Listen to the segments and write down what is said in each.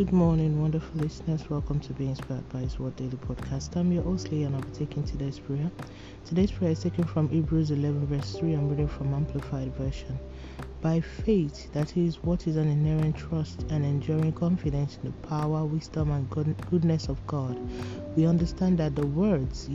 Good morning, wonderful listeners. Welcome to Be Inspired by His Word Daily Podcast. I'm your host, Lee, and I'll be taking today's prayer. Today's prayer is taken from Hebrews 11, verse 3. I'm reading from Amplified Version. By faith, that is, what is an inherent trust and enduring confidence in the power, wisdom, and goodness of God, we understand that the words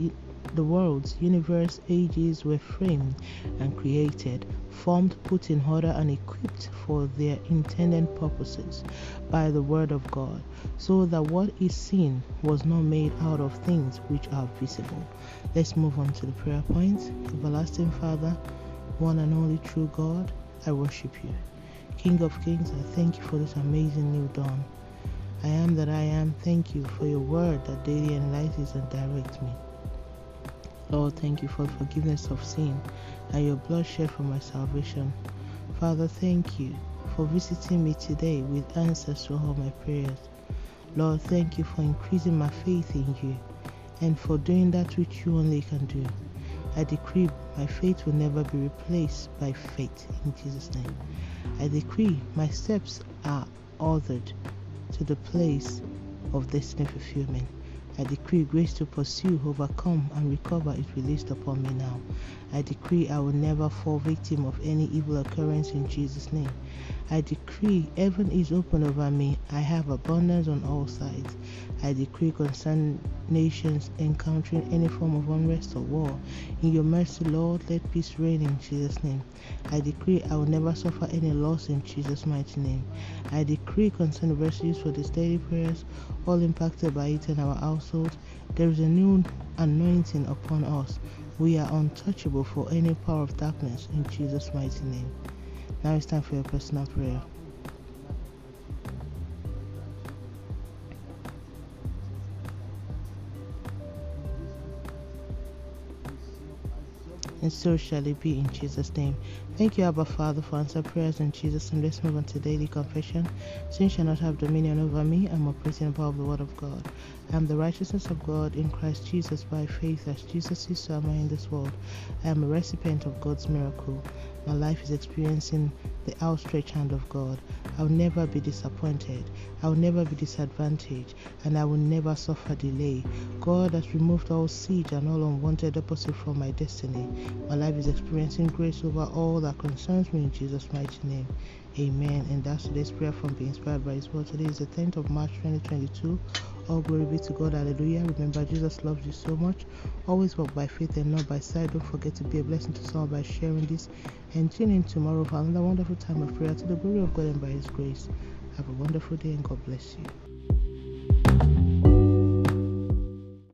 the worlds, universe, ages were framed and created, formed, put in order, and equipped for their intended purposes by the Word of God, so that what is seen was not made out of things which are visible. Let's move on to the prayer points. Everlasting Father, one and only true God, I worship you. King of Kings, I thank you for this amazing new dawn. I am that I am. Thank you for your word that daily enlightens and directs me. Lord, thank you for the forgiveness of sin and your blood shed for my salvation. Father, thank you for visiting me today with answers to all my prayers. Lord, thank you for increasing my faith in you and for doing that which you only can do. I decree my faith will never be replaced by faith in Jesus' name. I decree my steps are ordered to the place of destiny fulfillment. I decree grace to pursue, overcome, and recover is released upon me now. I decree I will never fall victim of any evil occurrence in Jesus' name. I decree heaven is open over me. I have abundance on all sides. I decree concerning nations encountering any form of unrest or war. In your mercy, Lord, let peace reign in Jesus' name. I decree I will never suffer any loss in Jesus' mighty name. I decree concerning verses for these daily prayers, all impacted by it in our household, there is a new anointing upon us. We are untouchable for any power of darkness in Jesus' mighty name. Now it's time for your personal prayer. And so shall it be in Jesus' name. Thank you, Abba Father, for answer prayers in Jesus' name. Let's move on to daily confession. Sin shall not have dominion over me. I'm a operating of the word of God. I am the righteousness of God in Christ Jesus by faith, as Jesus is, so am I in this world. I am a recipient of God's miracle. My life is experiencing the outstretched hand of God. I will never be disappointed. I will never be disadvantaged. And I will never suffer delay. God has removed all siege and all unwanted opposite from my destiny. My life is experiencing grace over all that concerns me in Jesus' mighty name. Amen. And that's today's prayer from being Inspired by His Word. Today is the 10th of March 2022. All glory be to God. Hallelujah. Remember, Jesus loves you so much. Always walk by faith and not by sight. Don't forget to be a blessing to someone by sharing this. And tune in tomorrow for another wonderful time of prayer to the glory of God and by His grace. Have a wonderful day and God bless you.